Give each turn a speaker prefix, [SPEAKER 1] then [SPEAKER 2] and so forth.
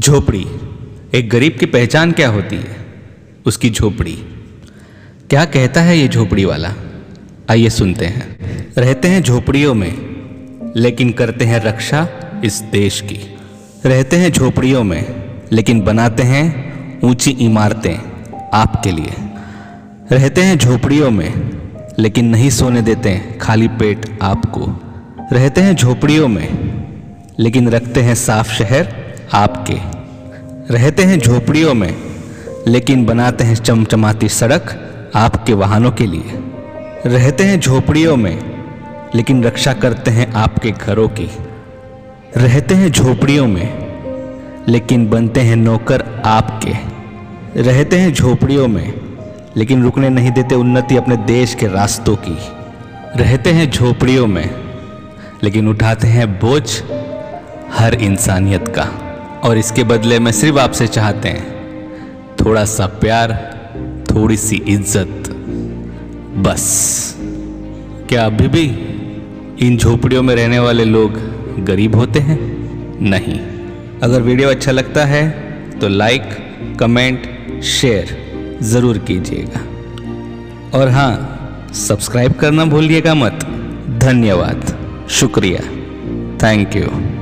[SPEAKER 1] झोपड़ी। एक गरीब की पहचान क्या होती है? उसकी झोपड़ी। क्या कहता है ये झोपड़ी वाला? आइए सुनते हैं। रहते हैं झोपड़ियों में, लेकिन करते हैं रक्षा इस देश की। रहते हैं झोपड़ियों में, लेकिन बनाते हैं ऊँची इमारतें आपके लिए। रहते हैं झोपड़ियों में, लेकिन नहीं सोने देते खाली पेट आपको। रहते हैं झोपड़ियों में, लेकिन रखते हैं साफ़ शहर आपके। रहते हैं झोपड़ियों में, लेकिन बनाते हैं चमचमाती सड़क आपके वाहनों के लिए। रहते हैं झोपड़ियों में, लेकिन रक्षा करते हैं आपके घरों की। रहते हैं झोपड़ियों में, लेकिन बनते हैं नौकर आपके। रहते हैं झोपड़ियों में, लेकिन रुकने नहीं देते उन्नति अपने देश के रास्तों की। रहते हैं झोपड़ियों में, लेकिन उठाते हैं बोझ हर इंसानियत का। और इसके बदले में सिर्फ़ आपसे चाहते हैं थोड़ा सा प्यार थोड़ी सी इज़्ज़त। बस। क्या अभी भी इन झोपड़ियों में रहने वाले लोग गरीब होते हैं? नहीं। अगर वीडियो अच्छा लगता है तो लाइक, कमेंट, शेयर ज़रूर कीजिएगा। और हाँ सब्सक्राइब करना भूलिएगा मत। धन्यवाद। शुक्रिया। Thank you.